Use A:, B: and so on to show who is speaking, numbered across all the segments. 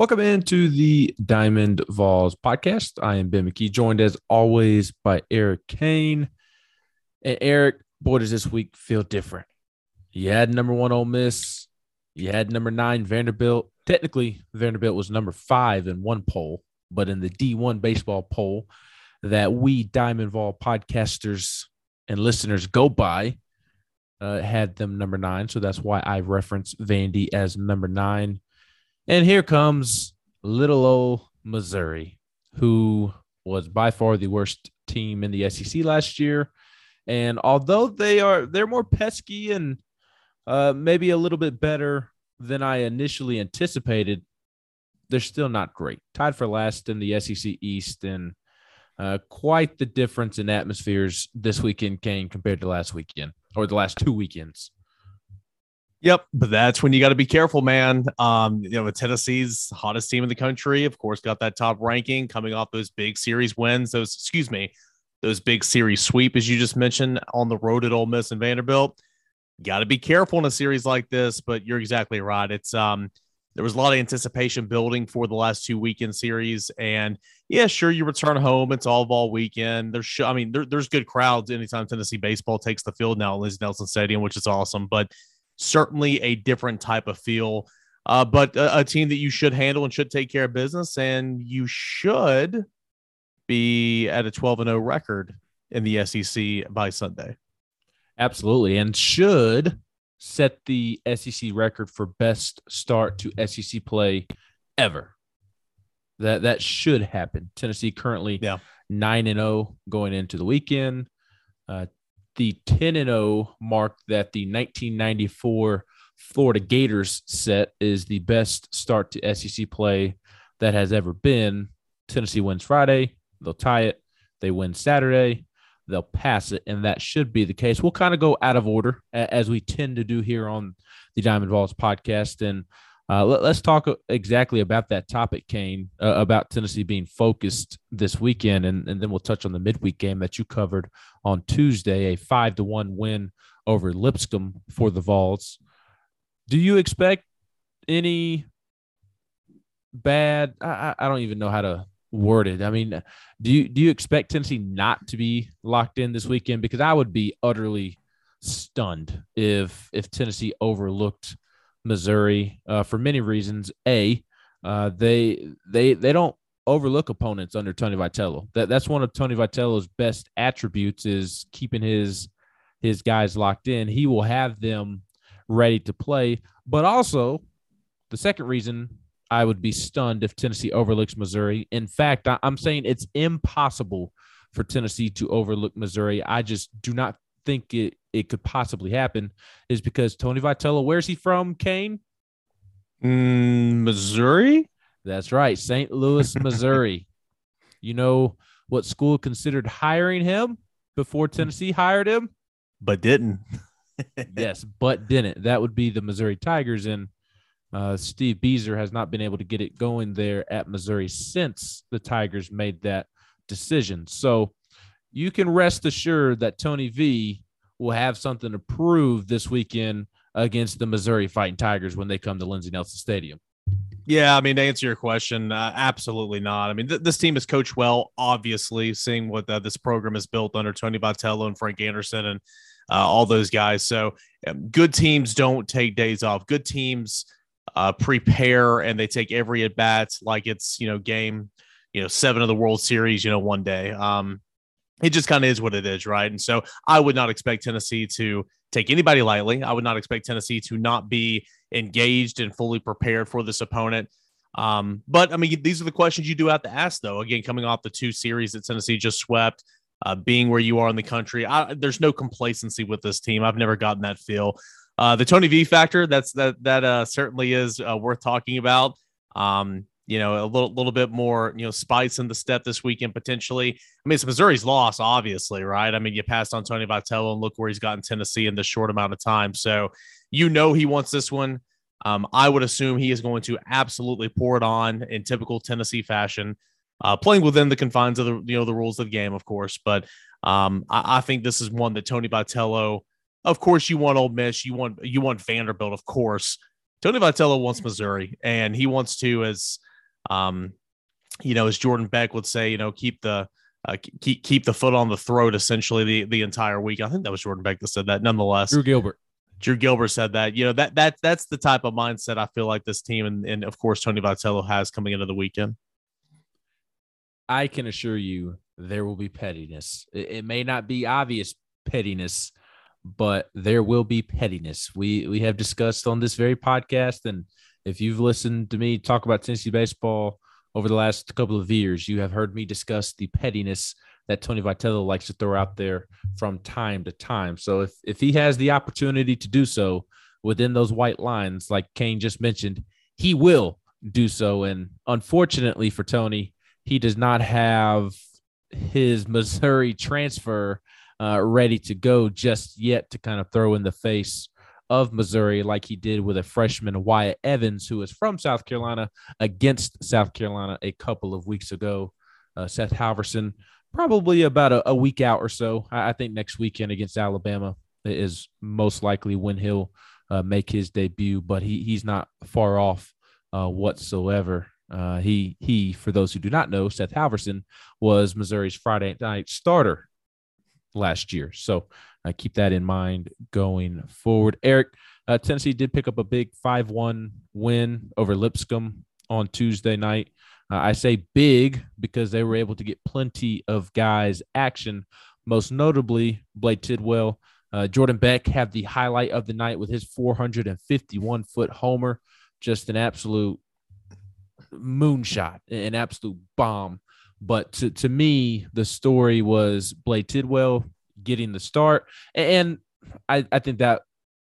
A: Welcome into the Diamond Vols podcast. I am Ben McKee, joined as always by Eric Cain. And Eric, boy, does this week feel different. You had number one Ole Miss, you had number nine Vanderbilt. Technically, Vanderbilt was number five in one poll, but in the D1 baseball poll that we Diamond Vol podcasters and listeners go by, uh, had them number nine. So that's why I reference Vandy as number nine. And here comes little old Missouri, who was by far the worst team in the SEC last year. And although they are they're more pesky and uh, maybe a little bit better than I initially anticipated, they're still not great. Tied for last in the SEC East, and uh, quite the difference in atmospheres this weekend came compared to last weekend or the last two weekends.
B: Yep, but that's when you got to be careful, man. Um, you know, Tennessee's hottest team in the country, of course, got that top ranking coming off those big series wins. Those, excuse me, those big series sweep, as you just mentioned, on the road at Ole Miss and Vanderbilt. Got to be careful in a series like this, but you're exactly right. It's um, there was a lot of anticipation building for the last two weekend series, and yeah, sure, you return home. It's all ball weekend. There's, I mean, there, there's good crowds anytime Tennessee baseball takes the field now at Lindsey Nelson Stadium, which is awesome, but certainly a different type of feel. Uh, but a, a, team that you should handle and should take care of business, and you should be at a 12 and 0 record in the SEC by Sunday.
A: Absolutely, and should set the SEC record for best start to SEC play ever. That that should happen. Tennessee currently
B: yeah.
A: nine and zero going into the weekend. Uh, the 10 and 0 mark that the 1994 Florida Gators set is the best start to SEC play that has ever been. Tennessee wins Friday, they'll tie it. They win Saturday, they'll pass it, and that should be the case. We'll kind of go out of order as we tend to do here on the Diamond Vols podcast, and uh, let, us talk exactly about that topic, Cain, uh, about Tennessee being focused this weekend, and, and then we'll touch on the midweek game that you covered on Tuesday, a five to one win over Lipscomb for the Vols. Do you expect any bad? I, I don't even know how to word it. I mean, do you do you expect Tennessee not to be locked in this weekend? Because I would be utterly stunned if if Tennessee overlooked Missouri uh, for many reasons. A, uh, they they they don't overlook opponents under Tony Vitello. That that's one of Tony Vitello's best attributes is keeping his his guys locked in. He will have them ready to play. But also, the second reason I would be stunned if Tennessee overlooks Missouri. In fact, I, I'm saying it's impossible for Tennessee to overlook Missouri. I just do not think it it could possibly happen is because Tony Vitello, where's he from, Cain?
B: Mm, Missouri?
A: That's right, St. Louis, Missouri. you know what school considered hiring him before Tennessee hired him?
B: But didn't.
A: yes, but didn't. That would be the Missouri Tigers. And uh, Steve Bieser has not been able to get it going there at Missouri since the Tigers made that decision. So you can rest assured that Tony V will have something to prove this weekend against the Missouri Fighting Tigers when they come to Lindsey Nelson Stadium.
B: Yeah, I mean, to answer your question, uh, absolutely not. I mean, th- this team is coached well, obviously, seeing what uh, this program is built under Tony Vitello and Frank Anderson and uh, all those guys. So, um, good teams don't take days off. Good teams uh, prepare and they take every at bat like it's you know game, you know seven of the World Series, you know one day. Um, it just kind of is what it is, right? And so I would not expect Tennessee to take anybody lightly. I would not expect Tennessee to not be engaged and fully prepared for this opponent. Um, but I mean, these are the questions you do have to ask, though. Again, coming off the two series that Tennessee just swept, uh, being where you are in the country, I, there's no complacency with this team. I've never gotten that feel. Uh, the Tony V factor, that's that that uh, certainly is uh, worth talking about. Um, you know, a little little bit more, you know, spice in the step this weekend potentially. I mean, it's Missouri's loss, obviously, right? I mean, you passed on Tony Vitello and look where he's gotten Tennessee in this short amount of time. So you know he wants this one. Um, I would assume he is going to absolutely pour it on in typical Tennessee fashion, uh, playing within the confines of the you know the rules of the game, of course. But um, I, I think this is one that Tony Vitello, of course, you want Ole Miss, you want you want Vanderbilt, of course. Tony Vitello wants Missouri, and he wants to as Um, you know, as Jordan Beck would say, you know, keep the uh, keep keep the foot on the throat essentially the the entire week. I think that was Jordan Beck that said that. Nonetheless,
A: Drew Gilbert.
B: Drew Gilbert said that. You know that that that's the type of mindset I feel like this team and, and of course Tony Vitello has coming into the weekend.
A: I can assure you there will be pettiness. It, it may not be obvious pettiness, but there will be pettiness. We we have discussed on this very podcast, and if you've listened to me talk about Tennessee baseball over the last couple of years, you have heard me discuss the pettiness that Tony Vitello likes to throw out there from time to time. So if if he has the opportunity to do so within those white lines, like Kane just mentioned, he will do so. And unfortunately for Tony, he does not have his Missouri transfer uh, ready to go just yet to kind of throw in the face of Missouri, like he did with a freshman Wyatt Evans, who is from South Carolina, against South Carolina a couple of weeks ago. Uh, Seth Halvorsen, probably about a, a, week out or so. I, I, think next weekend against Alabama is most likely when he'll uh, make his debut, but he he's not far off uh, whatsoever. Uh, he he, for those who do not know, Seth Halvorsen was Missouri's Friday night starter last year. So uh, keep that in mind going forward. Eric, uh, Tennessee did pick up a big five-one win over Lipscomb on Tuesday night. Uh, I say big because they were able to get plenty of guys action. Most notably, Blade Tidwell. Uh, Jordan Beck had the highlight of the night with his 451 foot homer. Just an absolute moonshot, an absolute bomb. But to, to me, the story was Blade Tidwell getting the start. And I, I think that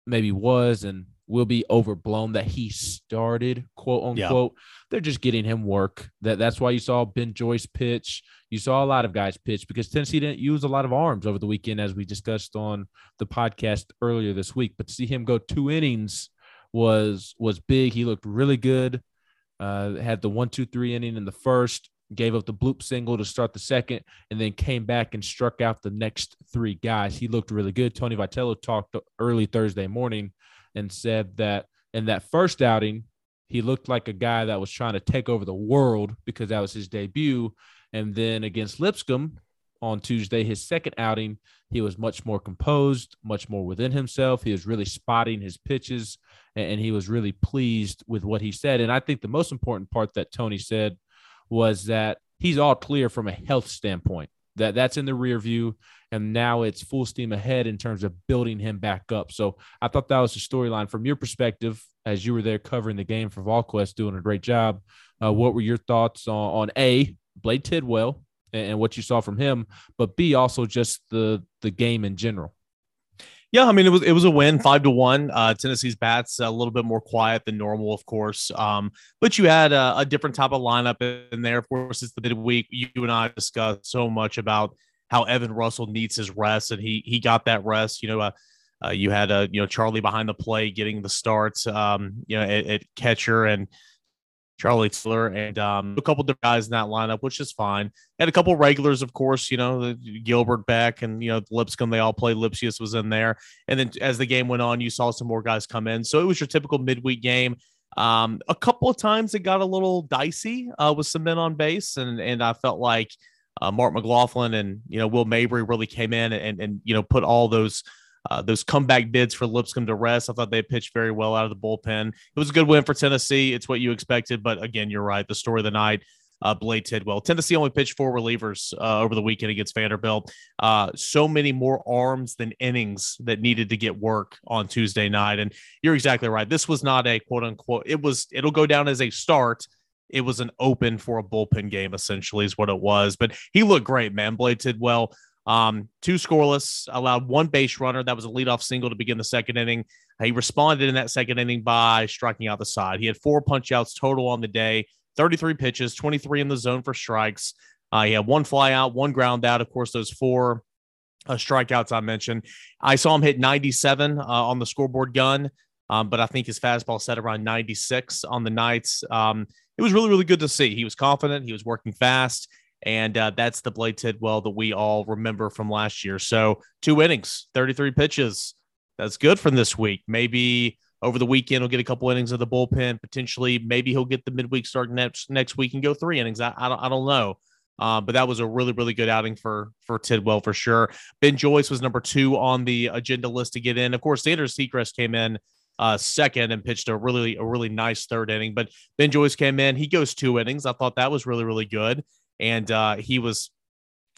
A: maybe was and will be overblown that he started, quote unquote. Yeah. They're just getting him work. That that's why you saw Ben Joyce pitch. You saw a lot of guys pitch because Tennessee didn't use a lot of arms over the weekend, as we discussed on the podcast earlier this week. But to see him go two innings was was big. He looked really good. Uh, had the one, two, three inning in the first, gave up the bloop single to start the second, and then came back and struck out the next three guys. He looked really good. Tony Vitello talked early Thursday morning and said that in that first outing, he looked like a guy that was trying to take over the world because that was his debut. And then against Lipscomb on Tuesday, his second outing, he was much more composed, much more within himself. He was really spotting his pitches and he was really pleased with what he said. And I think the most important part that Tony said was that he's all clear from a health standpoint. That that's in the rear view, and now it's full steam ahead in terms of building him back up. So I thought that was the storyline from your perspective, as you were there covering the game for VolQuest, doing a great job. Uh, what were your thoughts on, on a Blade Tidwell and, and what you saw from him, but b also just the the game in general?
B: Yeah, I mean it was it was a win, five to one. Uh, Tennessee's bats a little bit more quiet than normal, of course. Um, but you had a, a, different type of lineup in there. Of course, it's the midweek. You and I discussed so much about how Evan Russell needs his rest, and he he got that rest. You know, uh, uh, you had a uh, you know Charlie behind the play getting the starts. Um, you know, at, at catcher and Charlie Taylor, and um, a couple of guys in that lineup, which is fine. Had a couple regulars, of course, you know, Gilbert Beck and, you know, Lipscomb, they all played. Lipsius was in there. And then as the game went on, you saw some more guys come in. So it was your typical midweek game. Um, a couple of times it got a little dicey uh, with some men on base, and and I felt like uh, Mark McLaughlin and you know Will Mabry really came in and and you know put all those uh, those comeback bids for Lipscomb to rest. I thought they pitched very well out of the bullpen. It was a good win for Tennessee. It's what you expected, but again, you're right. The story of the night. Uh, Blade Tidwell. Tennessee only pitched four relievers uh, over the weekend against Vanderbilt. Uh, so many more arms than innings that needed to get work on Tuesday night. And you're exactly right. This was not a quote unquote. It was. It'll go down as a start. It was an open for a bullpen game, essentially, is what it was. But he looked great, man. Blade Tidwell um, two scoreless, allowed one base runner. That was a leadoff single to begin the second inning. He responded in that second inning by striking out the side. He had four punchouts total on the day, 33 pitches, 23 in the zone for strikes. Uh, he had one fly out, one ground out. Of course, those four uh, strikeouts I mentioned. I saw him hit 97 uh, on the scoreboard gun, um, but I think his fastball set around 96 on the nights. Um, it was really, really good to see. He was confident. He was working fast. And uh, that's the Blade Tidwell that we all remember from last year. So two innings, 33 pitches. That's good from this week. Maybe over the weekend. He'll get a couple innings of the bullpen. Potentially, maybe he'll get the midweek start next next week and go three innings. I, I don't I don't know. Uh, but that was a really, really good outing for for Tidwell for sure. Ben Joyce was number two on the agenda list to get in. Of course, Sanders Sechrist came in uh, second and pitched a really a really nice third inning. But Ben Joyce came in. He goes two innings. I thought that was really really good, and uh, he was.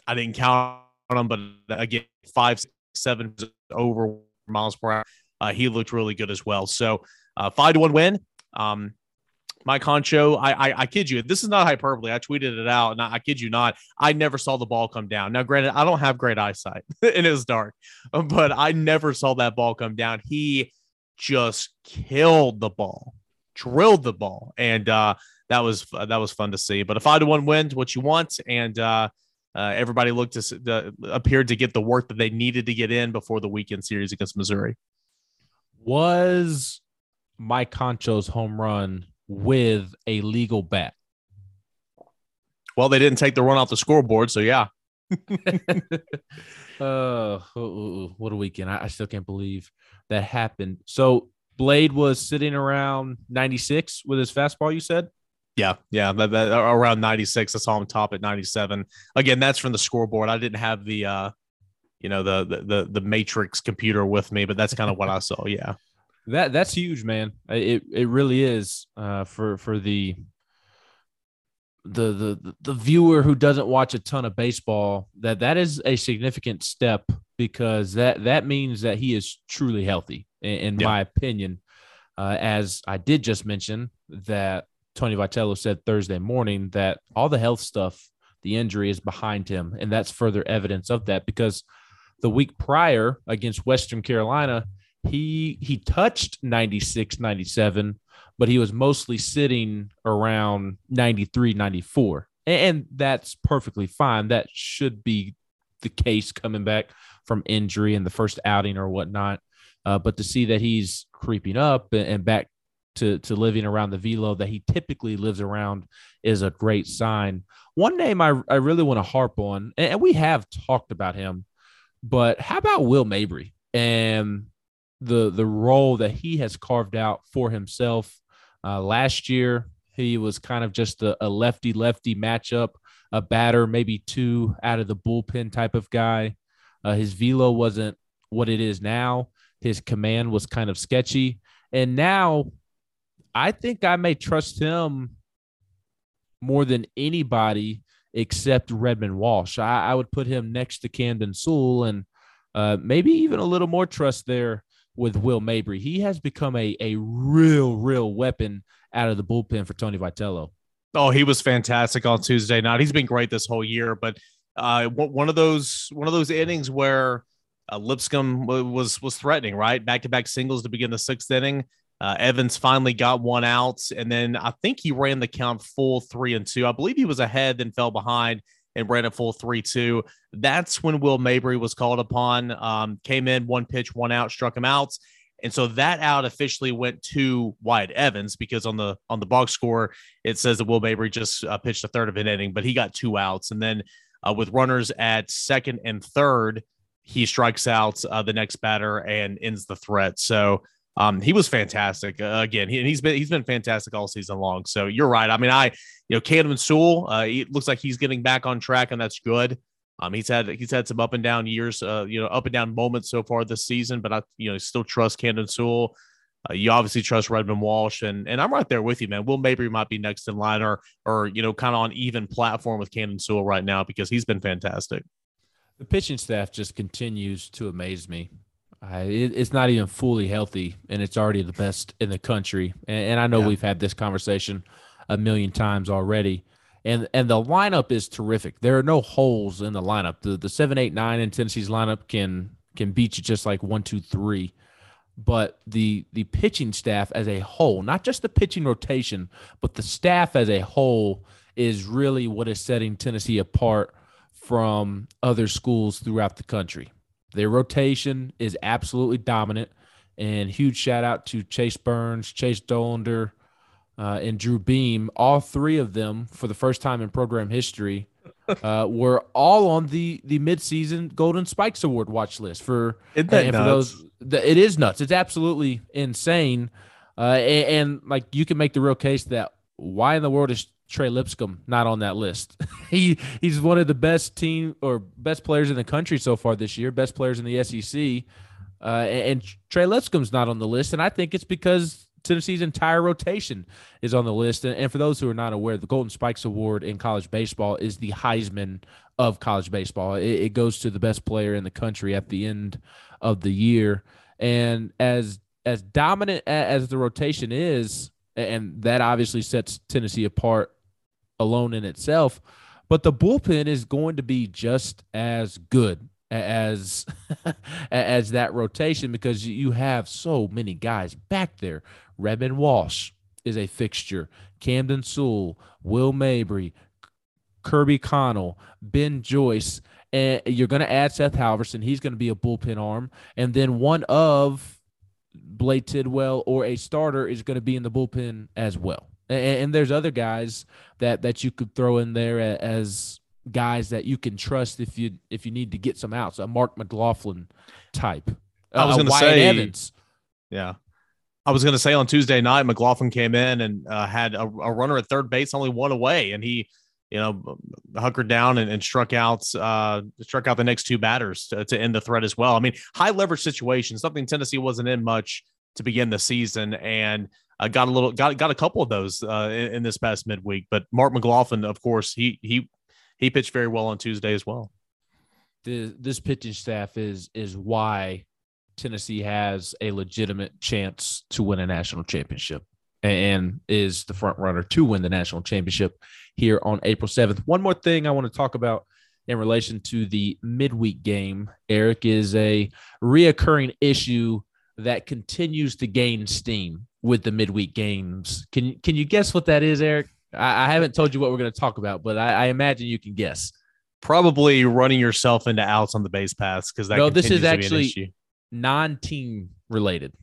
B: I didn't count on him, but again, five seven over miles per hour. Uh, he looked really good as well. So uh, five to one win. Um, Mike Honcho, I, I, I kid you, this is not hyperbole. I tweeted it out, and I, I, kid you not, I never saw the ball come down. Now, granted, I don't have great eyesight, and it was dark, but I never saw that ball come down. He just killed the ball, drilled the ball, and uh, that was that was fun to see. But a five to one win, what you want, and uh, uh, everybody looked to uh, appeared to get the work that they needed to get in before the weekend series against Missouri.
A: Was Mike Honcho's home run with a legal bat?
B: Well, they didn't take the run off the scoreboard, so yeah.
A: uh, what a weekend! I, I still can't believe that happened. So Blade was sitting around 96 with his fastball. You said?
B: Yeah, yeah, that, that, around 96. I saw him top at 97. Again, that's from the scoreboard. I didn't have the, uh, you know, the the the, the matrix computer with me, but that's kind of what I saw. Yeah.
A: That that's huge, man. It it really is uh, for for the the the the viewer who doesn't watch a ton of baseball. That that is a significant step because that that means that he is truly healthy, in, in yeah. my opinion. Uh, as I did just mention that Tony Vitello said Thursday morning that all the health stuff, the injury is behind him, and that's further evidence of that because the week prior against Western Carolina he he touched 96 97 but he was mostly sitting around 93 94 and that's perfectly fine. That should be the case coming back from injury in the first outing or whatnot. Uh, but to see that he's creeping up and back to, to living around the velo that he typically lives around is a great sign. One name I, I really want to harp on, and we have talked about him, but how about Will Mabry? And the the role that he has carved out for himself. Uh, last year, he was kind of just a, a lefty lefty matchup, a batter, maybe two out of the bullpen type of guy. Uh, his velo wasn't what it is now. His command was kind of sketchy, and now I think I may trust him more than anybody except Redmond Walsh. I, I would put him next to Camden Sewell and uh, maybe even a little more trust there with Will Mabry. He has become a, a real, real weapon out of the bullpen for Tony Vitello.
B: Oh, he was fantastic on Tuesday night. He's been great this whole year, but uh, one of those one of those innings where uh, Lipscomb was was threatening, right? Back to back singles to begin the sixth inning. Uh, Evans finally got one out, and then I think he ran the count full three and two. I believe he was ahead, then fell behind and ran a full 3 2. That's when Will Mabry was called upon. Um, came in one pitch, one out, struck him out. And so that out officially went to Wyatt Evans because on the on the box score it says that Will Mabry just uh, pitched a third of an inning, but he got two outs. And then uh, with runners at second and third, he strikes out uh, the next batter and ends the threat. So um, he was fantastic. Uh, again, he, he's been he's been fantastic all season long. So you're right. I mean, I you know, Camden Sewell, uh, it looks like he's getting back on track, and that's good. Um, he's had he's had some up and down years, uh, you know, up and down moments so far this season, but I you know still trust Camden Sewell. Uh, you obviously trust Redmond Walsh, and and I'm right there with you, man. Will Mabry might be next in line, or or you know, kind of on even platform with Camden Sewell right now because he's been fantastic.
A: The pitching staff just continues to amaze me. Uh, it, it's not even fully healthy, and it's already the best in the country. And, and I know yeah. we've had this conversation a million times already. And and the lineup is terrific. There are no holes in the lineup. The the seven, eight, nine in Tennessee's lineup can can beat you just like one, two, three. But the the pitching staff as a whole, not just the pitching rotation, but the staff as a whole is really what is setting Tennessee apart from other schools throughout the country. Their rotation is absolutely dominant. And huge shout out to Chase Burns, Chase Dollander, uh, and Drew Beam. All three of them, for the first time in program history, uh, were all on the the midseason Golden Spikes Award watch list for. And for those, the, it is nuts. It's absolutely insane. Uh, and, and like you can make the real case that why in the world is Trey Lipscomb not on that list? he he's one of the best team or best players in the country so far this year, best players in the SEC. Uh, and, Trey Lipscomb's not on the list, and I think it's because Tennessee's entire rotation is on the list. And, and for those who are not aware, the Golden Spikes Award in college baseball is the Heisman of college baseball. It, it goes to the best player in the country at the end of the year. And as as dominant as the rotation is, and that obviously sets Tennessee apart alone in itself, but the bullpen is going to be just as good as as that rotation because you have so many guys back there. Redmond Walsh is a fixture. Camden Sewell, Will Mabry, Kirby Connell, Ben Joyce, and you're going to add Seth Halvorsen. He's going to be a bullpen arm, and then one of Blake Tidwell or a starter is going to be in the bullpen as well. And, and there's other guys that that you could throw in there as guys that you can trust if you if you need to get some outs. A Mark McLaughlin type.
B: I was
A: Uh,
B: gonna
A: Wyatt
B: say-
A: Evans.
B: Yeah. I was going to say on Tuesday night, McLaughlin came in and uh, had a, a runner at third base, only one away, and he, you know, hunkered down and, and struck out, uh, struck out the next two batters to, to end the threat as well. I mean, high leverage situation, something Tennessee wasn't in much to begin the season, and uh, got a little, got got a couple of those uh, in, in this past midweek. But Mark McLaughlin, of course, he he he pitched very well on Tuesday as well.
A: the this pitching staff is is why Tennessee has a legitimate chance to win a national championship and is the front runner to win the national championship here on April 7th. One more thing I want to talk about in relation to the midweek game, Eric, is a reoccurring issue that continues to gain steam with the midweek games. Can can you guess what that is, Eric? I, I haven't told you what we're going to talk about, but I, I imagine you can guess.
B: Probably running yourself into outs on the base paths because that
A: No, this is
B: continues to be an
A: actually- Non-team related.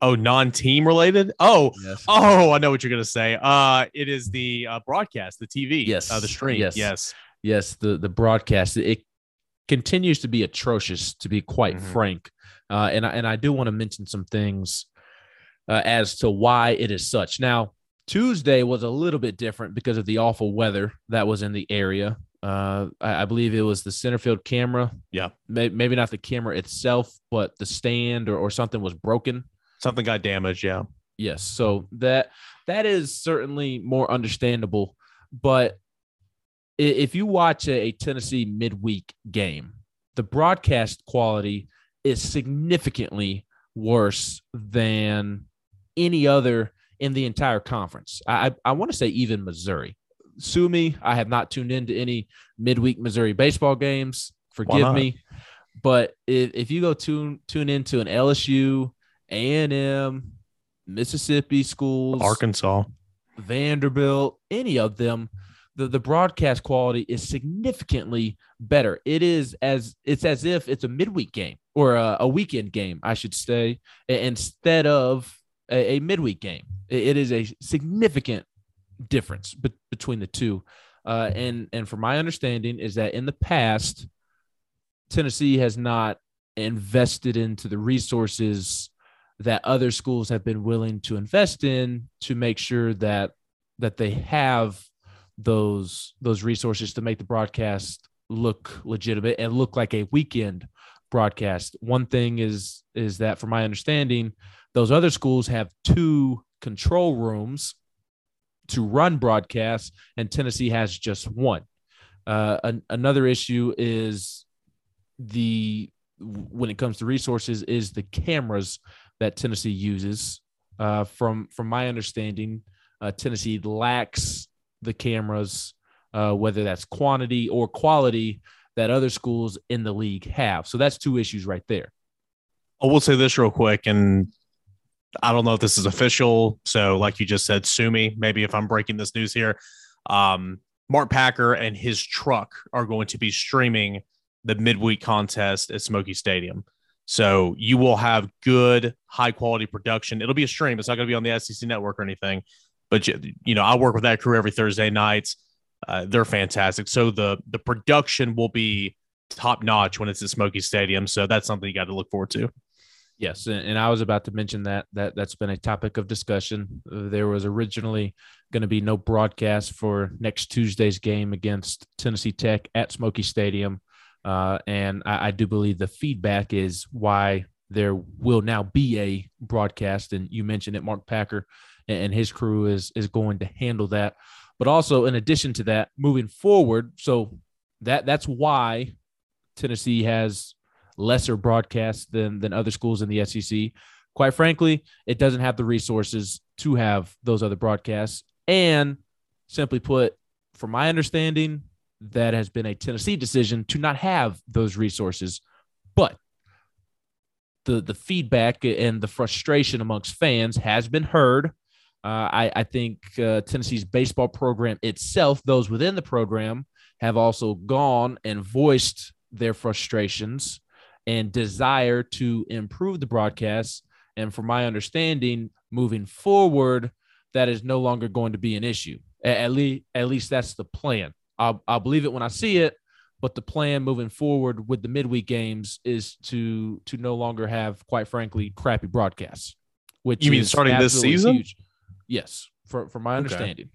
B: Oh, non-team related? Oh,
A: Yes.
B: oh, I know what you're gonna say. Uh, it is the uh, broadcast, the TV,
A: Yes.
B: uh, the stream.
A: Yes.
B: yes.
A: yes the the broadcast it continues to be atrocious to be quite
B: Mhm.
A: frank uh, and I, and I do want to mention some things uh, as to why it is such now tuesday was a little bit different because of the awful weather that was in the area uh, I, I believe it was the center field camera
B: Yeah.
A: May, maybe not the camera itself but the stand or, or something was broken
B: Something got damaged. Yeah.
A: Yes. So that that is certainly more understandable. But if you watch a, a Tennessee midweek game, the broadcast quality is significantly worse than any other in the entire conference. I I, want to say even Missouri. Sue me. I have not tuned into any midweek Missouri baseball games. Forgive me. But if, if you go tune tune into an LSU, A and M, Mississippi schools,
B: Arkansas.
A: Vanderbilt, any of them, the, the broadcast quality is significantly better. It is as it's as if it's a midweek game or a, a weekend game, I should say, instead of a, a midweek game. It- it is a significant difference be- between the two. Uh, and and from my understanding is that in the past, Tennessee has not invested into the resources that other schools have been willing to invest in to make sure that that they have those those resources to make the broadcast look legitimate and look like a weekend broadcast. One thing is is that from my understanding, those other schools have two control rooms to run broadcasts, and Tennessee has just one. Uh, an, another issue is the when it comes to resources is the cameras that Tennessee uses. Uh, from from my understanding, uh, Tennessee lacks the cameras, uh, whether that's quantity or quality that other schools in the league have. So that's two issues right there.
B: I will say this real quick, and I don't know if this is official. So, like you just said, sue me. Maybe if I'm breaking this news here, um, Mark Packer and his truck are going to be streaming the midweek contest at Smoky Stadium. So you will have good, high quality production. It'll be a stream. It's not going to be on the SEC network or anything. But you, know, I work with that crew every Thursday nights. uh, they're fantastic. So the the production will be top notch when it's at Smoky Stadium. So that's something you got to look forward to.
A: Yes, and I was about to mention that that that's been a topic of discussion. There was originally going to be no broadcast for next Tuesday's game against Tennessee Tech at Smoky Stadium, uh, and I, I, do believe the feedback is why there will now be a broadcast. And you mentioned it, Mark Packer and his crew is is going to handle that. But also, in addition to that, moving forward, so that that's why Tennessee has lesser broadcasts than than other schools in the SEC. Quite frankly, it doesn't have the resources to have those other broadcasts. And simply put, from my understanding, that has been a Tennessee decision to not have those resources. But the the feedback and the frustration amongst fans has been heard. Uh, I, I, think uh, Tennessee's baseball program itself, those within the program, have also gone and voiced their frustrations and desire to improve the broadcast. And from my understanding, moving forward, that is no longer going to be an issue. At, least, at least that's the plan. I'll, I'll believe it when I see it. But the plan moving forward with the midweek games is to to no longer have, quite frankly, crappy broadcasts.
B: Which you mean starting this season? Huge.
A: Yes, for for my understanding.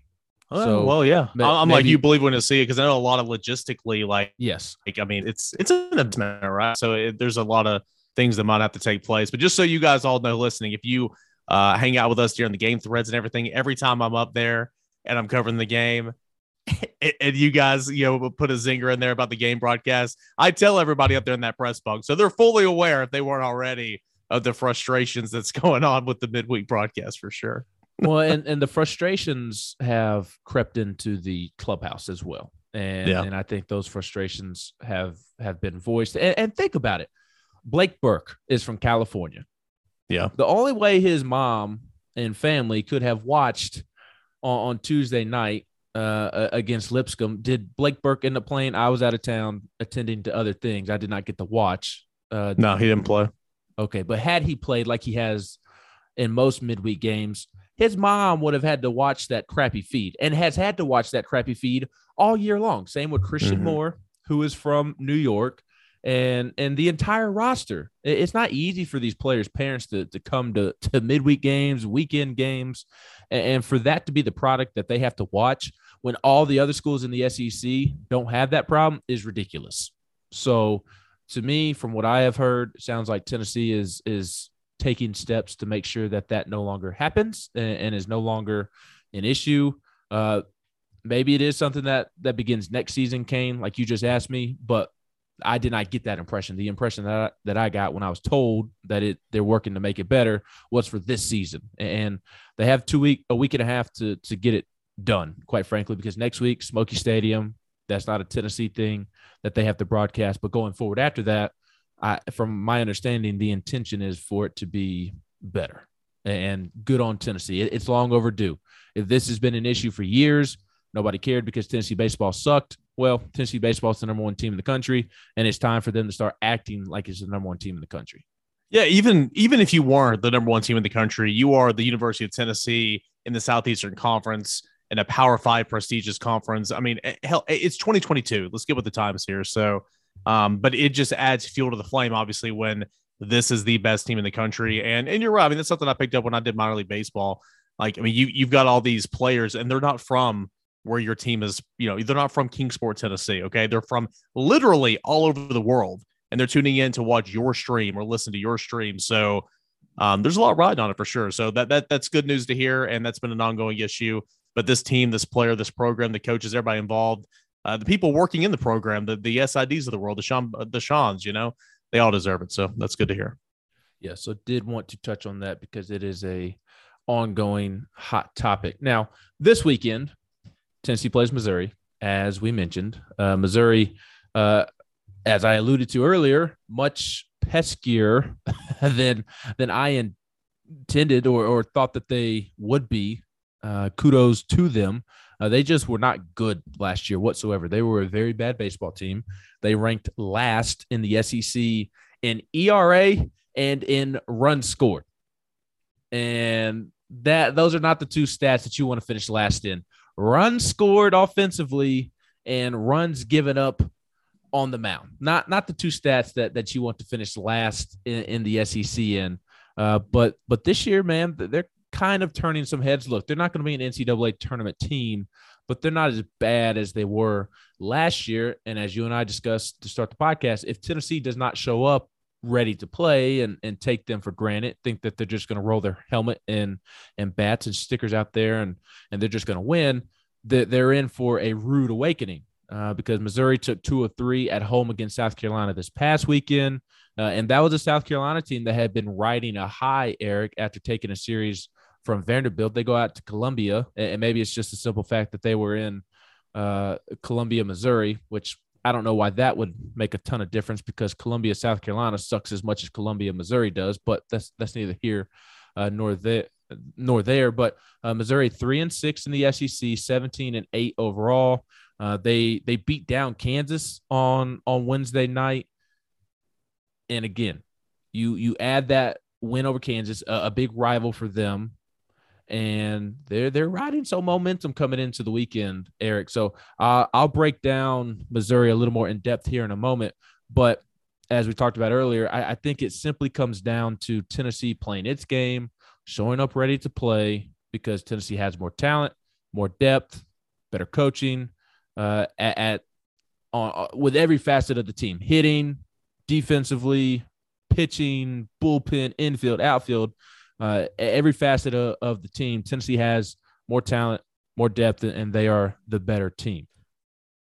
B: Oh, so, well, yeah, I'm maybe, like you believe when to see it because I know a lot of logistically, like
A: yes,
B: like I mean, it's it's an investment, right? So it, there's a lot of things that might have to take place. But just so you guys all know, listening, if you uh, hang out with us during the game threads and everything, every time I'm up there and I'm covering the game, and you guys, you know, put a zinger in there about the game broadcast, I tell everybody up there in that press box, so they're fully aware if they weren't already of the frustrations that's going on with the midweek broadcast for sure
A: well, and, and the frustrations have crept into the clubhouse as well. And, yeah. and I think those frustrations have have been voiced. And, and think about it. Blake Burke is from California.
B: Yeah.
A: The only way his mom and family could have watched on, on Tuesday night uh, against Lipscomb. Did Blake Burke end up playing? I was out of town attending to other things. I did not get to watch.
B: Uh, no, he didn't play.
A: Okay, but had he played like he has in most midweek games, his mom would have had to watch that crappy feed and has had to watch that crappy feed all year long. Same with Christian mm-hmm. Moore, who is from New York, and and the entire roster. It's not easy for these players' parents to, to come to, to midweek games, weekend games, and, and for that to be the product that they have to watch when all the other schools in the SEC don't have that problem is ridiculous. So to me, from what I have heard, sounds like Tennessee is is taking steps to make sure that that no longer happens and, and is no longer an issue. Uh, maybe it is something that that begins next season, Cain, like you just asked me, but I did not get that impression. The impression that I, that I got when I was told that it they're working to make it better was for this season, and they have two week a week and a half to to get it done. Quite frankly, because next week Smoky Stadium, that's not a Tennessee thing that they have to broadcast, but going forward after that, I, from my understanding, the intention is for it to be better and good on Tennessee. It, it's long overdue. If this has been an issue for years, nobody cared because Tennessee baseball sucked. Well, Tennessee baseball is the number one team in the country, and it's time for them to start acting like it's the number one team in the country.
B: Yeah, even even if you weren't the number one team in the country, you are the University of Tennessee in the Southeastern Conference in a Power Five prestigious conference. I mean, eh, hell, it's 2022. Let's get with the times here. So um, but it just adds fuel to the flame, obviously, when this is the best team in the country. And and you're right. I mean, that's something I picked up when I did minor league baseball. Like, I mean, you you've got all these players, and they're not from where your team is. You know, they're not from Kingsport, Tennessee. Okay, they're from literally all over the world, and they're tuning in to watch your stream or listen to your stream. So. Um, there's a lot riding on it for sure. So that that that's good news to hear, and that's been an ongoing issue. But this team, this player, this program, the coaches, everybody involved, uh, the people working in the program, the the SIDs of the world, the Sean, uh, the Sean's, you know, they all deserve it. So that's good to hear.
A: Yeah. So did want to touch on that because it is a ongoing hot topic. Now this weekend, Tennessee plays Missouri, as we mentioned. Uh, Missouri, uh, as I alluded to earlier, much peskier than than I intended or, or thought that they would be. Uh, kudos to them. Uh, they just were not good last year whatsoever. They were a very bad baseball team. They ranked last in the SEC in ERA and in runs scored. And that those are not the two stats that you want to finish last in. runs scored offensively and runs given up on the mound. Not not the two stats that that you want to finish last in, in the SEC in. Uh, but but this year, man, they're kind of turning some heads. Look, they're not going to be an NCAA tournament team, but they're not as bad as they were last year. And as you and I discussed to start the podcast, if Tennessee does not show up ready to play and, and take them for granted, think that they're just going to roll their helmet and and bats and stickers out there and and they're just going to win, they're in for a rude awakening. Uh, because Missouri took two or three at home against South Carolina this past weekend. Uh, and that was a South Carolina team that had been riding a high, Eric, after taking a series from Vanderbilt. They go out to Columbia, and maybe it's just a simple fact that they were in uh, Columbia, Missouri, which I don't know why that would make a ton of difference because Columbia, South Carolina sucks as much as Columbia, Missouri does, but that's that's neither here uh, nor there. Nor there, but uh, Missouri three and six in the SEC, seventeen and eight overall. Uh, they they beat down Kansas on on Wednesday night, and again, you you add that win over Kansas, a, a big rival for them and they're they're riding some momentum coming into the weekend, Eric. So uh, I'll break down Missouri a little more in depth here in a moment, but as we talked about earlier, I, I think it simply comes down to Tennessee playing its game, showing up ready to play because Tennessee has more talent, more depth, better coaching uh, at, at uh, with every facet of the team, hitting, defensively, pitching, bullpen, infield, outfield uh, every facet of, of the team. Tennessee has more talent, more depth, and they are the better team.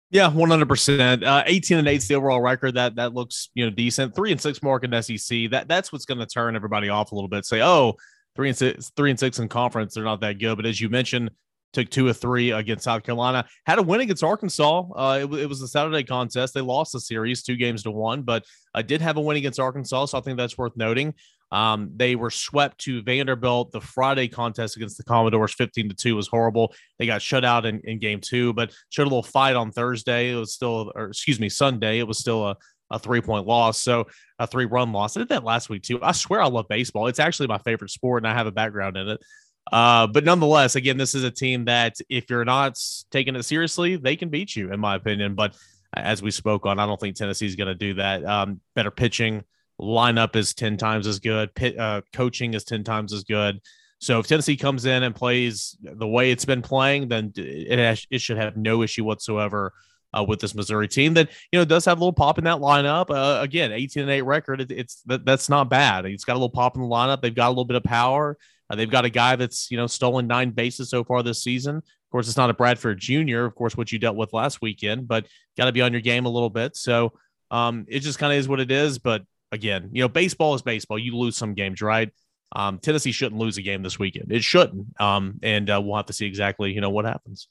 B: Yeah, one hundred percent. Uh, eighteen and eight, the overall record. That that looks you know decent. Three and six mark in SEC. That that's what's going to turn everybody off a little bit. Say, oh, three and six, three and six in conference, they're not that good. But as you mentioned, took two or three against South Carolina. Had a win against Arkansas. Uh, it, it, was a Saturday contest. They lost the series two games to one, but I did have a win against Arkansas. So I think that's worth noting. Um, they were swept to Vanderbilt. The Friday contest against the Commodores, 15 to 2, was horrible. They got shut out in, in game two, but showed a little fight on Thursday. It was still, or excuse me, Sunday. It was still a, a three point loss. So a three run loss. I did that last week too. I swear I love baseball. It's actually my favorite sport and I have a background in it. Uh, but nonetheless, again, this is a team that if you're not taking it seriously, they can beat you, in my opinion. But as we spoke on, I don't think Tennessee's going to do that. Um, better pitching lineup is 10 times as good, pit, uh, coaching is 10 times as good. So if Tennessee comes in and plays the way it's been playing, then it, has, it should have no issue whatsoever uh, with this Missouri team that you know does have a little pop in that lineup. Uh, again, 18 and 8 record, it, it's that, that's not bad. It's got a little pop in the lineup. They've got a little bit of power. Uh, they've got a guy that's you know stolen nine bases so far this season. Of course, it's not a Bradfield Jr. Of course, what you dealt with last weekend, but got to be on your game a little bit. So um, it just kind of is what it is. But again, you know, baseball is baseball. You lose some games, right? Um, Tennessee shouldn't lose a game this weekend. It shouldn't. Um, and uh, we'll have to see exactly, you know, what happens.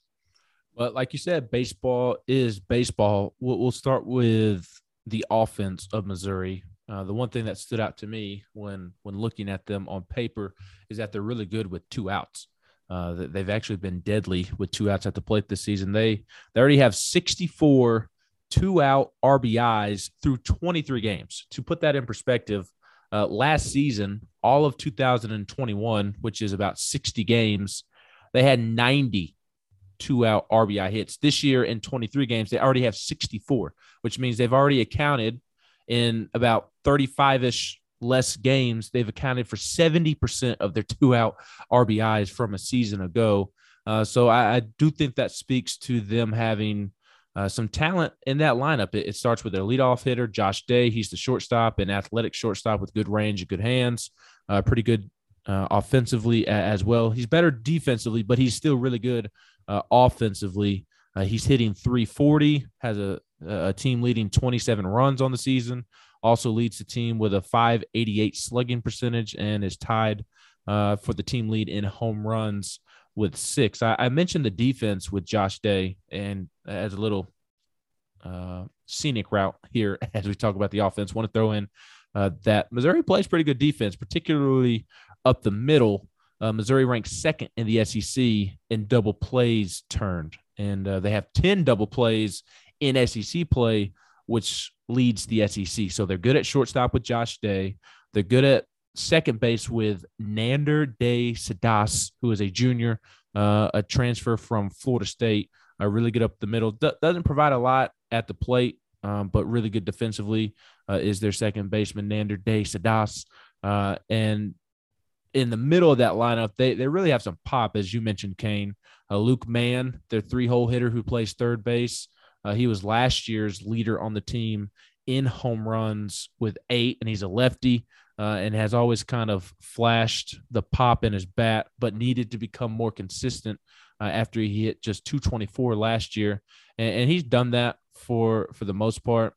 A: But like you said, baseball is baseball. We'll, start with the offense of Missouri. Uh, the one thing that stood out to me when when looking at them on paper is that they're really good with two outs. Uh, they've actually been deadly with two outs at the plate this season. They they already have 64 two out RBIs through 23 games. To put that in perspective, uh, last season, all of 2021, which is about 60 games, they had 90 two out RBI hits. This year, in 23 games, they already have 64, which means they've already accounted in about 35 ish less games. They've accounted for 70% of their two out RBIs from a season ago. Uh, so I, I, do think that speaks to them having uh, some talent in that lineup. It, it, starts with their leadoff hitter, Josh Day. He's the shortstop, an athletic shortstop with good range and good hands, uh, pretty good uh, offensively as well. He's better defensively, but he's still really good uh, offensively. Uh, he's hitting 340, has a, a team leading 27 runs on the season, also leads the team with a 588 slugging percentage and is tied uh, for the team lead in home runs with six. I, I, mentioned the defense with Josh Day, and as a little uh, scenic route here as we talk about the offense, want to throw in uh, that Missouri plays pretty good defense, particularly up the middle. Uh, Missouri ranks second in the SEC in double plays turned, and uh, they have 10 double plays in SEC play, which leads the SEC. So they're good at shortstop with Josh Day. They're good at second base with Nander De Sedas, who is a junior, uh, a transfer from Florida State, uh, really good up the middle. D- doesn't provide a lot at the plate, um, but really good defensively. Uh, is their second baseman Nander De Sedas, uh, and in the middle of that lineup, they they really have some pop, as you mentioned, Cain. Uh, Luke Mann, their three hole hitter who plays third base. He was last year's leader on the team in home runs with eight, and he's a lefty uh, and has always kind of flashed the pop in his bat, but needed to become more consistent uh, after he hit just 224 last year, and, and he's done that for for the most part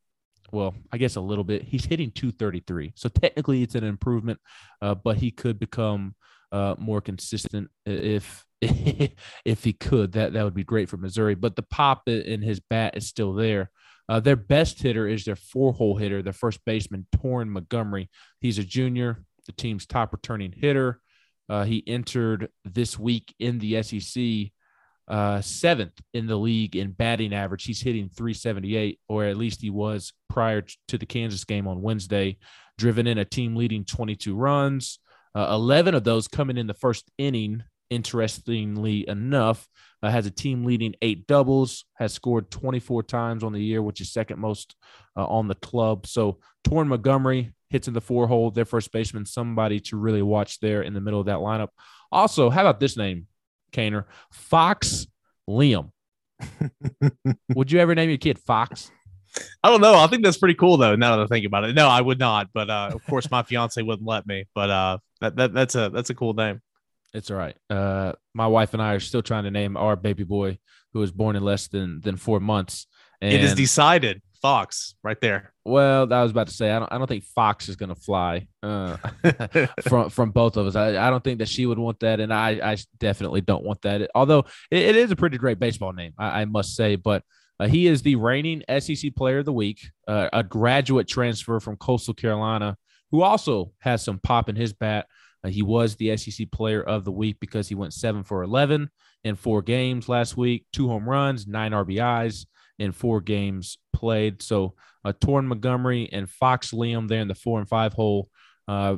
A: well, I guess a little bit. He's hitting 233. So technically it's an improvement, uh, but he could become uh, more consistent if if he could. That that would be great for Missouri. But the pop in his bat is still there. Uh, their best hitter is their four-hole hitter, their first baseman Torin Montgomery. He's a junior, the team's top returning hitter. Uh, he entered this week in the SEC uh, seventh in the league in batting average. He's hitting 378, or at least he was prior to the Kansas game on Wednesday. Driven in a team leading 22 runs, uh, 11 of those coming in the first inning. Interestingly enough, uh, has a team leading eight doubles, has scored 24 times on the year, which is second most uh, on the club. So, Torin Montgomery hits in the four hole, their first baseman, somebody to really watch there in the middle of that lineup. Also, how about this name? Kaner. Fox Liam. would you ever name your kid Fox?
B: I don't know. I think that's pretty cool though. Now that I think about it, no, I would not. But uh, of course, my fiance wouldn't let me. But uh, that, that that's a that's a cool name.
A: It's all right. Uh, my wife and I are still trying to name our baby boy, who was born in less than than four months.
B: And, it is decided. Fox, right there.
A: Well, I was about to say I don't. I don't think Fox is going to fly uh, from from both of us. I, I don't think that she would want that, and I I definitely don't want that. Although it, it is a pretty great baseball name, I, I must say. But uh, he is the reigning SEC Player of the Week, uh, a graduate transfer from Coastal Carolina, who also has some pop in his bat. Uh, he was the SEC Player of the Week because he went seven for eleven in four games last week, two home runs, nine RBIs in four games played. So uh, Torin Montgomery and Fox Liam there in the four and five hole uh,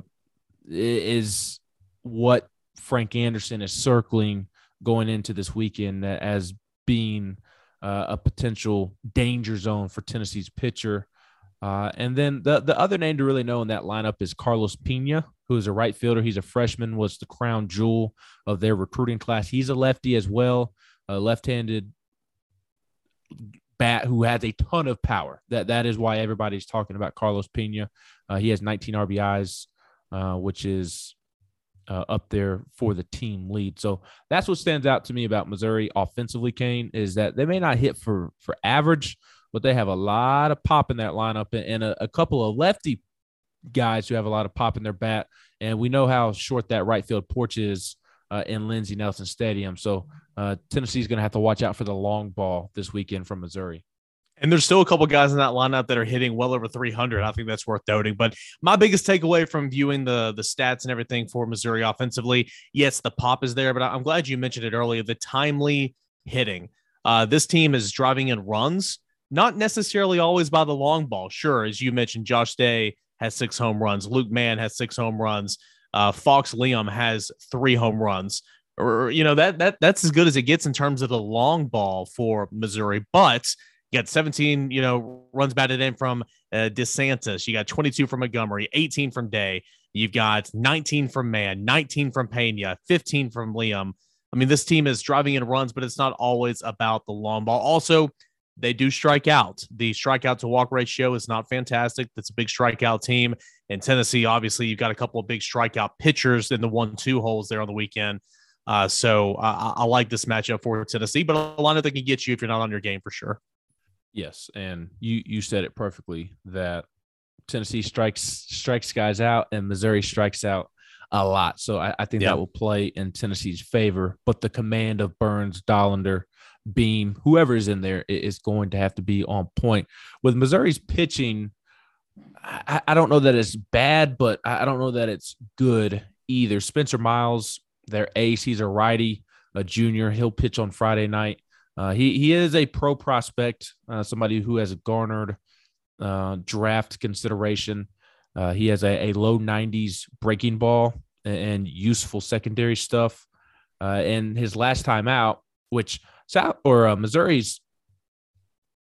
A: is what Frank Anderson is circling going into this weekend as being uh, a potential danger zone for Tennessee's pitcher. Uh, and then the, the other name to really know in that lineup is Carlos Pena, who is a right fielder. He's a freshman, was the crown jewel of their recruiting class. He's a lefty as well, a left-handed bat who has a ton of power. That that is why everybody's talking about Carlos Pena. Uh, he has 19 RBIs, uh, which is uh, up there for the team lead. So that's what stands out to me about Missouri offensively. Cain is that they may not hit for for average, but they have a lot of pop in that lineup and, a, a couple of lefty guys who have a lot of pop in their bat. And we know how short that right field porch is uh, in Lindsey Nelson Stadium. So uh, Tennessee's going to have to watch out for the long ball this weekend from Missouri.
B: And there's still a couple guys in that lineup that are hitting well over 300. I think that's worth noting. But my biggest takeaway from viewing the the stats and everything for Missouri offensively, yes, the pop is there, but I'm glad you mentioned it earlier. The timely hitting. Uh, this team is driving in runs, not necessarily always by the long ball. Sure, as you mentioned, Josh Day has six home runs. Luke Mann has six home runs. Uh, Fox Liam has three home runs. Or you know that that that's as good as it gets in terms of the long ball for Missouri. But you got 17, you know, runs batted in from uh, DeSantis. You got 22 from Montgomery, 18 from Day. You've got 19 from Mann, 19 from Pena, 15 from Liam. I mean, this team is driving in runs, but it's not always about the long ball. Also, they do strike out. The strikeout to walk ratio is not fantastic. That's a big strikeout team. In Tennessee, obviously, you've got a couple of big strikeout pitchers in the one two holes there on the weekend. Uh, so I, I, like this matchup for Tennessee, but a lineup that can get you if you're not on your game for sure.
A: Yes, and you you said it perfectly that Tennessee strikes strikes guys out and Missouri strikes out a lot. So I, I think yep. that will play in Tennessee's favor. But the command of Burns, Dollander, Beam, whoever is in there is going to have to be on point. With Missouri's pitching, I, I don't know that it's bad, but I don't know that it's good either. Spencer Miles, their ace, he's a righty, a junior. He'll pitch on Friday night. Uh, he he is a pro prospect, uh, somebody who has garnered uh, draft consideration. Uh, he has a, a, low 90s breaking ball and, and useful secondary stuff. Uh, and his last time out, which South or uh, Missouri's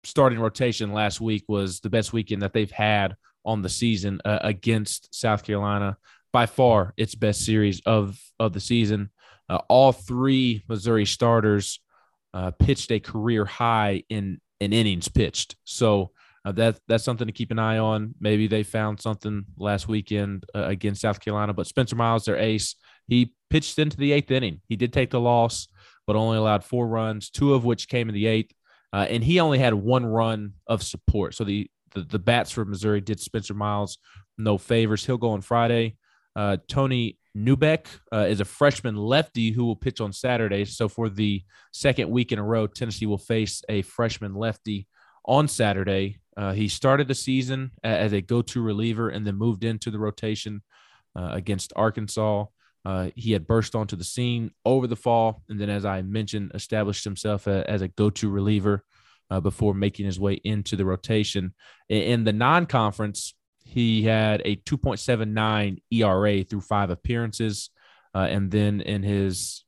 A: starting rotation last week was the best weekend that they've had on the season uh, against South Carolina. By far, its best series of of the season. Uh, all three Missouri starters uh, pitched a career high in in innings pitched. So uh, that that's something to keep an eye on. Maybe they found something last weekend uh, against South Carolina. But Spencer Miles, their ace, he pitched into the eighth inning. He did take the loss, but only allowed four runs, two of which came in the eighth. Uh, and he only had one run of support. So the, the, the bats for Missouri did Spencer Miles no favors. He'll go on Friday. Uh, Tony Neubeck uh, is a freshman lefty who will pitch on Saturday. So for the second week in a row, Tennessee will face a freshman lefty on Saturday. Uh, he started the season as a go-to reliever and then moved into the rotation uh, against Arkansas. Uh, he had burst onto the scene over the fall, and then, as I mentioned, established himself a, as a go-to reliever uh, before making his way into the rotation. In, in the non-conference, he had a 2.79 ERA through five appearances, uh, and then in his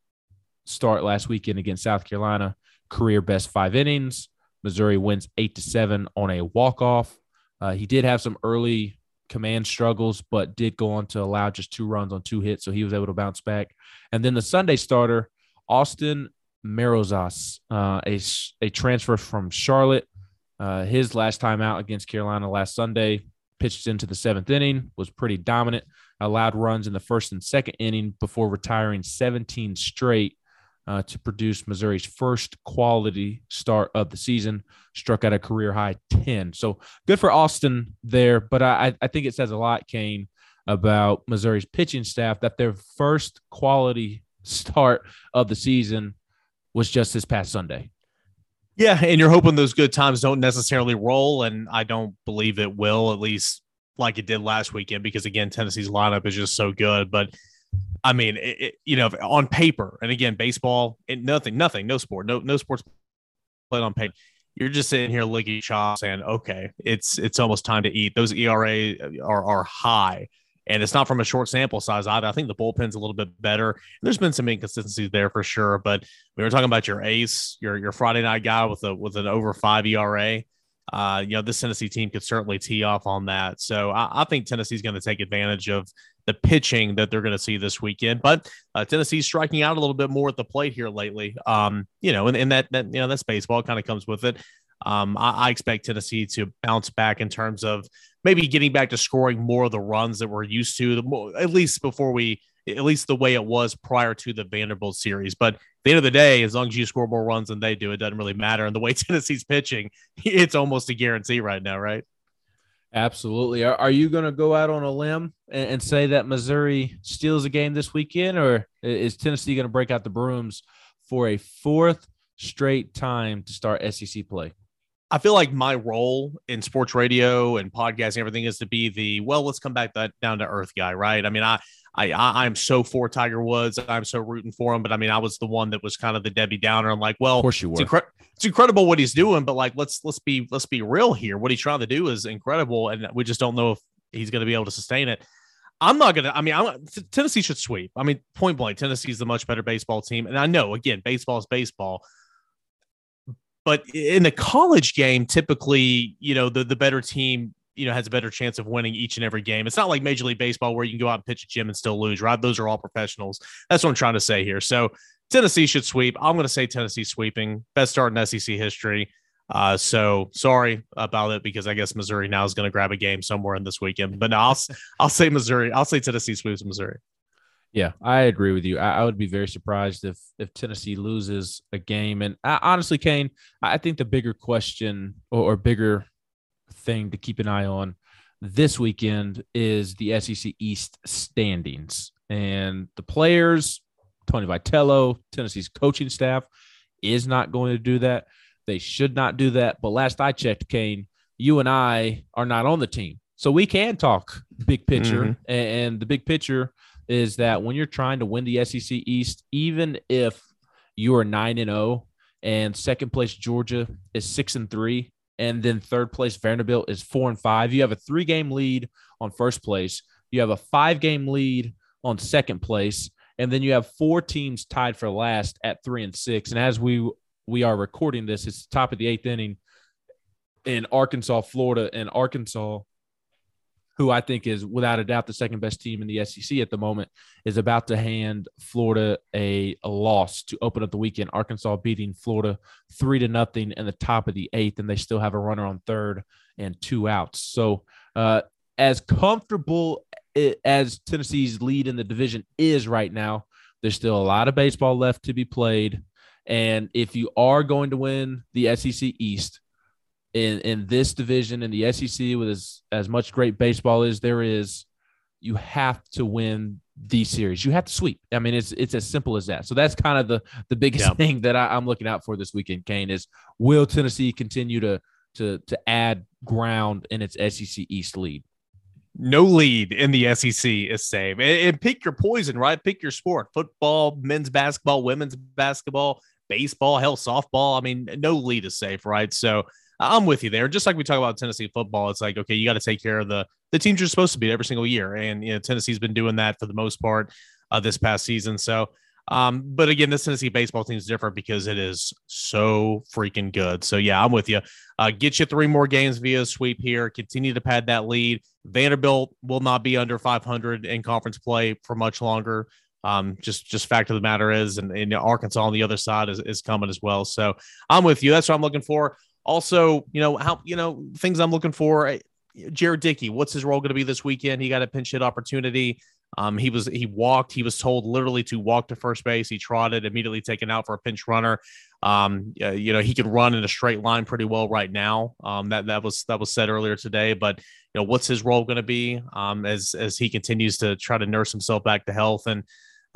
A: start last weekend against South Carolina, career best five innings. Missouri wins eight to seven on a walk-off. Uh, he did have some early command struggles, but did go on to allow just two runs on two hits. So he was able to bounce back. And then the Sunday starter, Austin Marozas, uh, a, a transfer from Charlotte. Uh, his last time out against Carolina last Sunday, pitched into the seventh inning, was pretty dominant, allowed runs in the first and second inning before retiring 17 straight uh, to produce Missouri's first quality start of the season, struck out a career high 10. So good for Austin there. But I, I think it says a lot, Cain, about Missouri's pitching staff that their first quality start of the season was just this past Sunday.
B: Yeah, and you're hoping those good times don't necessarily roll, and I don't believe it will, at least like it did last weekend, because again, Tennessee's lineup is just so good. But I mean, it, it, you know, on paper, and again, baseball, it, nothing, nothing, no sport, no no sports played on paper. You're just sitting here licking chops, saying, "Okay, it's it's almost time to eat." Those ERA are are high, and it's not from a short sample size either. I think the bullpen's a little bit better. There's been some inconsistencies there for sure, but we were talking about your ace, your your Friday night guy with a with an over five ERA uh, you know, this Tennessee team could certainly tee off on that. So I, I think Tennessee's going to take advantage of the pitching that they're going to see this weekend. But uh, Tennessee's striking out a little bit more at the plate here lately. Um, you know, and, and that, that, you know, that's baseball kind of comes with it. Um, I, I, expect Tennessee to bounce back in terms of maybe getting back to scoring more of the runs that we're used to, the more, at least before we at least the way it was prior to the Vanderbilt series. But at the end of the day, as long as you score more runs than they do, it doesn't really matter. And the way Tennessee's pitching, it's almost a guarantee right now, right?
A: Absolutely. Are, are you going to go out on a limb and, and, say that Missouri steals a game this weekend, or is Tennessee going to break out the brooms for a fourth straight time to start SEC play?
B: I feel like my role in sports radio and podcasting, everything is to be the well. Let's come back that down to earth guy, right? I mean, I I, I am so for Tiger Woods. I'm so rooting for him. But I mean, I was the one that was kind of the Debbie Downer. I'm like, well,
A: of course you were.
B: It's, incre- it's incredible what he's doing, but like, let's let's be let's be real here. What he's trying to do is incredible, and we just don't know if he's going to be able to sustain it. I'm not gonna. I mean, I'm, Tennessee should sweep. I mean, point blank, Tennessee's the much better baseball team, and I know again, baseball is baseball. But in the college game, typically, you know, the the better team you know has a better chance of winning each and every game. It's not like Major League Baseball where you can go out and pitch a gym and still lose, right? Those are all professionals. That's what I'm trying to say here. So Tennessee should sweep. I'm going to say Tennessee sweeping. Best start in SEC history. Uh, so sorry about it because I guess Missouri now is going to grab a game somewhere in this weekend. But no, I'll I'll say Missouri. I'll say Tennessee sweeps Missouri.
A: Yeah, I agree with you. I, I, would be very surprised if if Tennessee loses a game. And I, honestly, Cain, I think the bigger question or, or bigger thing to keep an eye on this weekend is the SEC East standings. And the players, Tony Vitello, Tennessee's coaching staff, is not going to do that. They should not do that. But last I checked, Cain, you and I are not on the team. So we can talk big picture. Mm-hmm. And the big picture is that when you're trying to win the SEC East, even if you are 9 and 0 and second place Georgia is 6 and 3, and then third place Vanderbilt is four and five. You have a three game lead on first place. You have a five game lead on second place, and then you have four teams tied for last at three and six. And as we we are recording this, it's the top of the eighth inning in Arkansas, Florida, and Arkansas, who I think is without a doubt the second best team in the SEC at the moment, is about to hand Florida a, a loss to open up the weekend. Arkansas beating Florida three to nothing in the top of the eighth, and they still have a runner on third and two outs. So, uh, as comfortable as Tennessee's lead in the division is right now, there's still a lot of baseball left to be played. And if you are going to win the SEC East in, in this division in the SEC with as, as much great baseball as there is, you have to win these series. You have to sweep. I mean, it's it's as simple as that. So that's kind of the the biggest yeah. thing that I, I'm looking out for this weekend. Cain is will Tennessee continue to to to add ground in its SEC East lead?
B: no lead in the SEC is safe. And, and, pick your poison, right? Pick your sport football, men's basketball, women's basketball, baseball, hell, softball. I mean, no lead is safe, right? So I'm with you there. Just like we talk about Tennessee football, it's like, okay, you got to take care of the, the teams you're supposed to beat every single year. And, you know, Tennessee's been doing that for the most part uh, this past season. So, um, but again, this Tennessee baseball team is different because it is so freaking good. So yeah, I'm with you. Uh, get you three more games via sweep here. Continue to pad that lead. Vanderbilt will not be under 500 in conference play for much longer. Um, just just fact of the matter is, and, and Arkansas on the other side is, is coming as well. So I'm with you. That's what I'm looking for. Also, you know how you know things I'm looking for. Jared Dickey, what's his role going to be this weekend? He got a pinch hit opportunity. Um, he was he walked. He was told literally to walk to first base. He trotted, immediately taken out for a pinch runner. Um, you know he can run in a straight line pretty well right now. Um, that that was that was said earlier today. But you know what's his role going to be um, as as he continues to try to nurse himself back to health and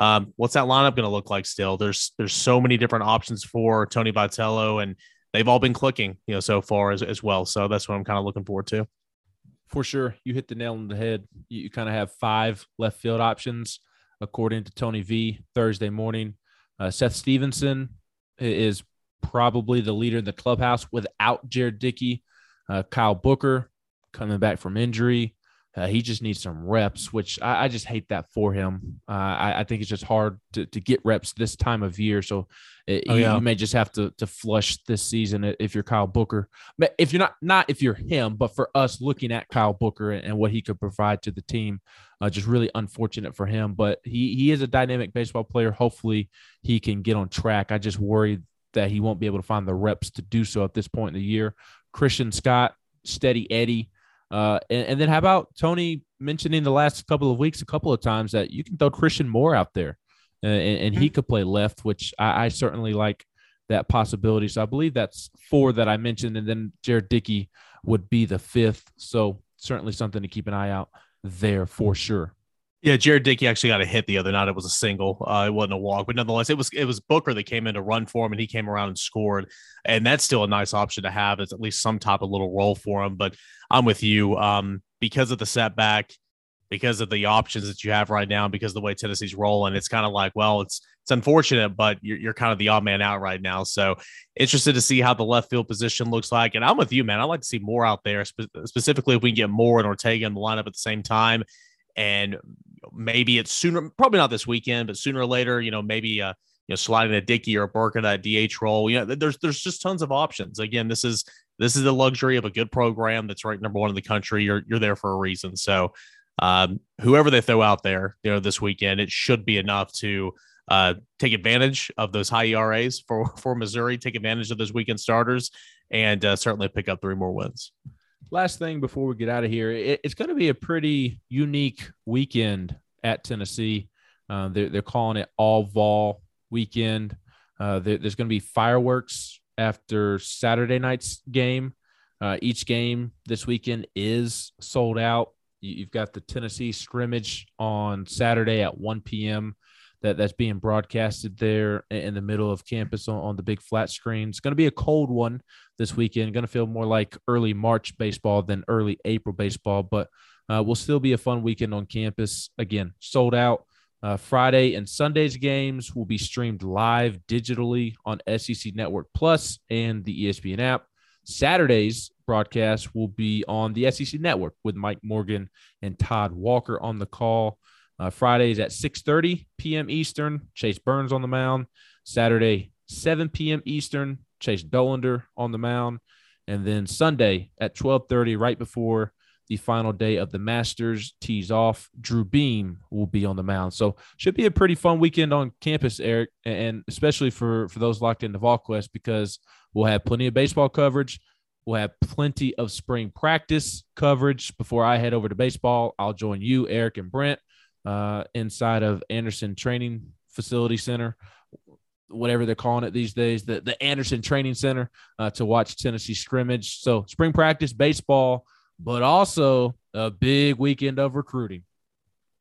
B: um, what's that lineup going to look like? Still, there's there's so many different options for Tony Vitello, and they've all been clicking, you know, so far as as well. So that's what I'm kind of looking forward to
A: for sure. You hit the nail on the head. You, you kind of have five left field options, according to Tony V Thursday morning. Uh, Seth Stevenson is probably the leader in the clubhouse without Jared Dickey. Uh, Kyle Booker coming back from injury. Uh, he just needs some reps, which I, I just hate that for him. Uh, I, I, think it's just hard to, to get reps this time of year. So it, oh, yeah. you, you, may just have to to flush this season if you're Kyle Booker. But if you're not, not if you're him, but for us looking at Kyle Booker and, and what he could provide to the team, uh, just really unfortunate for him. But he he is a dynamic baseball player. Hopefully he can get on track. I just worry that he won't be able to find the reps to do so at this point in the year. Christian Scott, steady Eddie. Uh, and, and, then how about Tony mentioning the last couple of weeks a couple of times that you can throw Christian Moore out there uh, and, and he mm-hmm. could play left, which I, I, certainly like that possibility. So I believe that's four that I mentioned, and then Jared Dickey would be the fifth. So certainly something to keep an eye out there for sure.
B: Yeah, Jared Dickey actually got a hit the other night. It was a single. Uh, it wasn't a walk, but nonetheless, it was it was Booker that came in to run for him, and he came around and scored. And that's still a nice option to have. It's at least some type of little role for him. But I'm with you um, because of the setback, because of the options that you have right now, because of the way Tennessee's rolling. It's kind of like, well, it's it's unfortunate, but you're, you're kind of the odd man out right now. So interested to see how the left field position looks like. And I'm with you, man. I'd like to see more out there, spe- specifically if we can get more and Ortega in the lineup at the same time and maybe it's sooner, probably not this weekend, but sooner or later, you know, maybe uh, you know, sliding a Dickey or a Burke in that DH role. You know, there's there's just tons of options. Again, this is this is the luxury of a good program that's ranked number one in the country. You're you're there for a reason. So um, whoever they throw out there, you know, this weekend, it should be enough to uh, take advantage of those high ERAs for for Missouri, take advantage of those weekend starters, and uh, certainly pick up three more wins
A: last thing before we get out of here, it, it's going to be a pretty unique weekend at Tennessee. Uh, they're, they're calling it all vol weekend. Uh, there, there's going to be fireworks after Saturday night's game. Uh, each game this weekend is sold out. You've got the Tennessee scrimmage on Saturday at 1 p.m that that's being broadcasted there in the middle of campus on, on the big flat screen. It's going to be a cold one this weekend. Going to feel more like early March baseball than early April baseball, but uh, will still be a fun weekend on campus. Again, sold out. Uh, Friday and Sunday's games will be streamed live digitally on SEC Network Plus and the ESPN app. Saturday's broadcast will be on the SEC Network with Mike Morgan and Todd Walker on the call. Uh, Fridays at 6:30 p.m. Eastern, Chase Burns on the mound. Saturday 7 p.m. Eastern, Chase Dollander on the mound, and then Sunday at 12:30, right before the final day of the Masters tees off, Drew Beam will be on the mound. So should be a pretty fun weekend on campus, Eric, and especially for for those locked into VolQuest because we'll have plenty of baseball coverage. We'll have plenty of spring practice coverage before I head over to baseball. I'll join you, Eric, and Brent uh, inside of Anderson Training Facility Center, whatever they're calling it these days, the, the Anderson Training Center uh, to watch Tennessee scrimmage. So, spring practice, baseball, but also a big weekend of recruiting.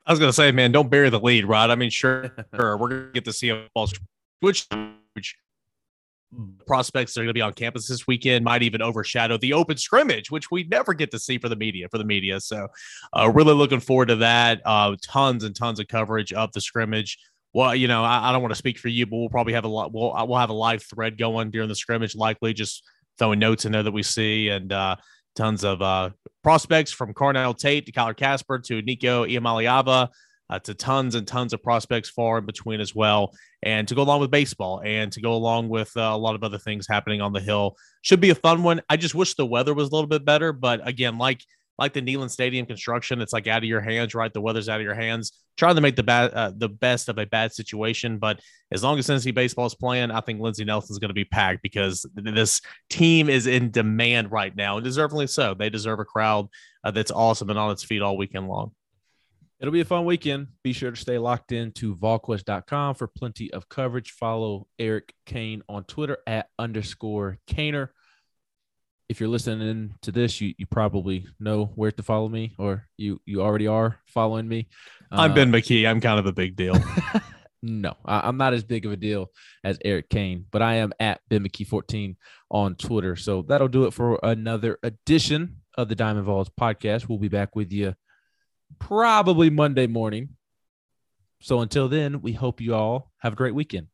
B: I was going to say, man, don't bury the lead, Rod. I mean, sure, sure we're going to get to see a ball which, which prospects that are going to be on campus this weekend might even overshadow the open scrimmage, which we never get to see for the media. For the media, so uh, really looking forward to that. Uh, tons and tons of coverage of the scrimmage. Well, you know, I, I don't want to speak for you, but we'll probably have a lot. We'll we'll have a live thread going during the scrimmage, likely just throwing notes in there that we see and uh, tons of uh, prospects from Carnell Tate to Kyler Casper to Nico Iamaleava uh, to tons and tons of prospects far in between as well. And to go along with baseball and to go along with uh, a lot of other things happening on the hill should be a fun one. I just wish the weather was a little bit better, but again, like like the Neyland Stadium construction, it's like out of your hands, right? The weather's out of your hands. Trying to make the bad, uh, the best of a bad situation, but as long as Tennessee baseball is playing, I think Lindsey Nelson's going to be packed because this team is in demand right now, and deservedly so. They deserve a crowd uh, that's awesome and on its feet all weekend long.
A: It'll be a fun weekend. Be sure to stay locked in to volquest.com for plenty of coverage. Follow Eric Cain on Twitter at underscore Kaner. If you're listening to this, you, you probably know where to follow me, or you you already are following me.
B: I'm uh, Ben McKee. I'm kind of a big deal.
A: no, I, am not as big of a deal as Eric Cain, but I am at Ben McKee 14 on Twitter. So that'll do it for another edition of the Diamond Vols podcast. We'll be back with you probably Monday morning. So until then, we hope you all have a great weekend.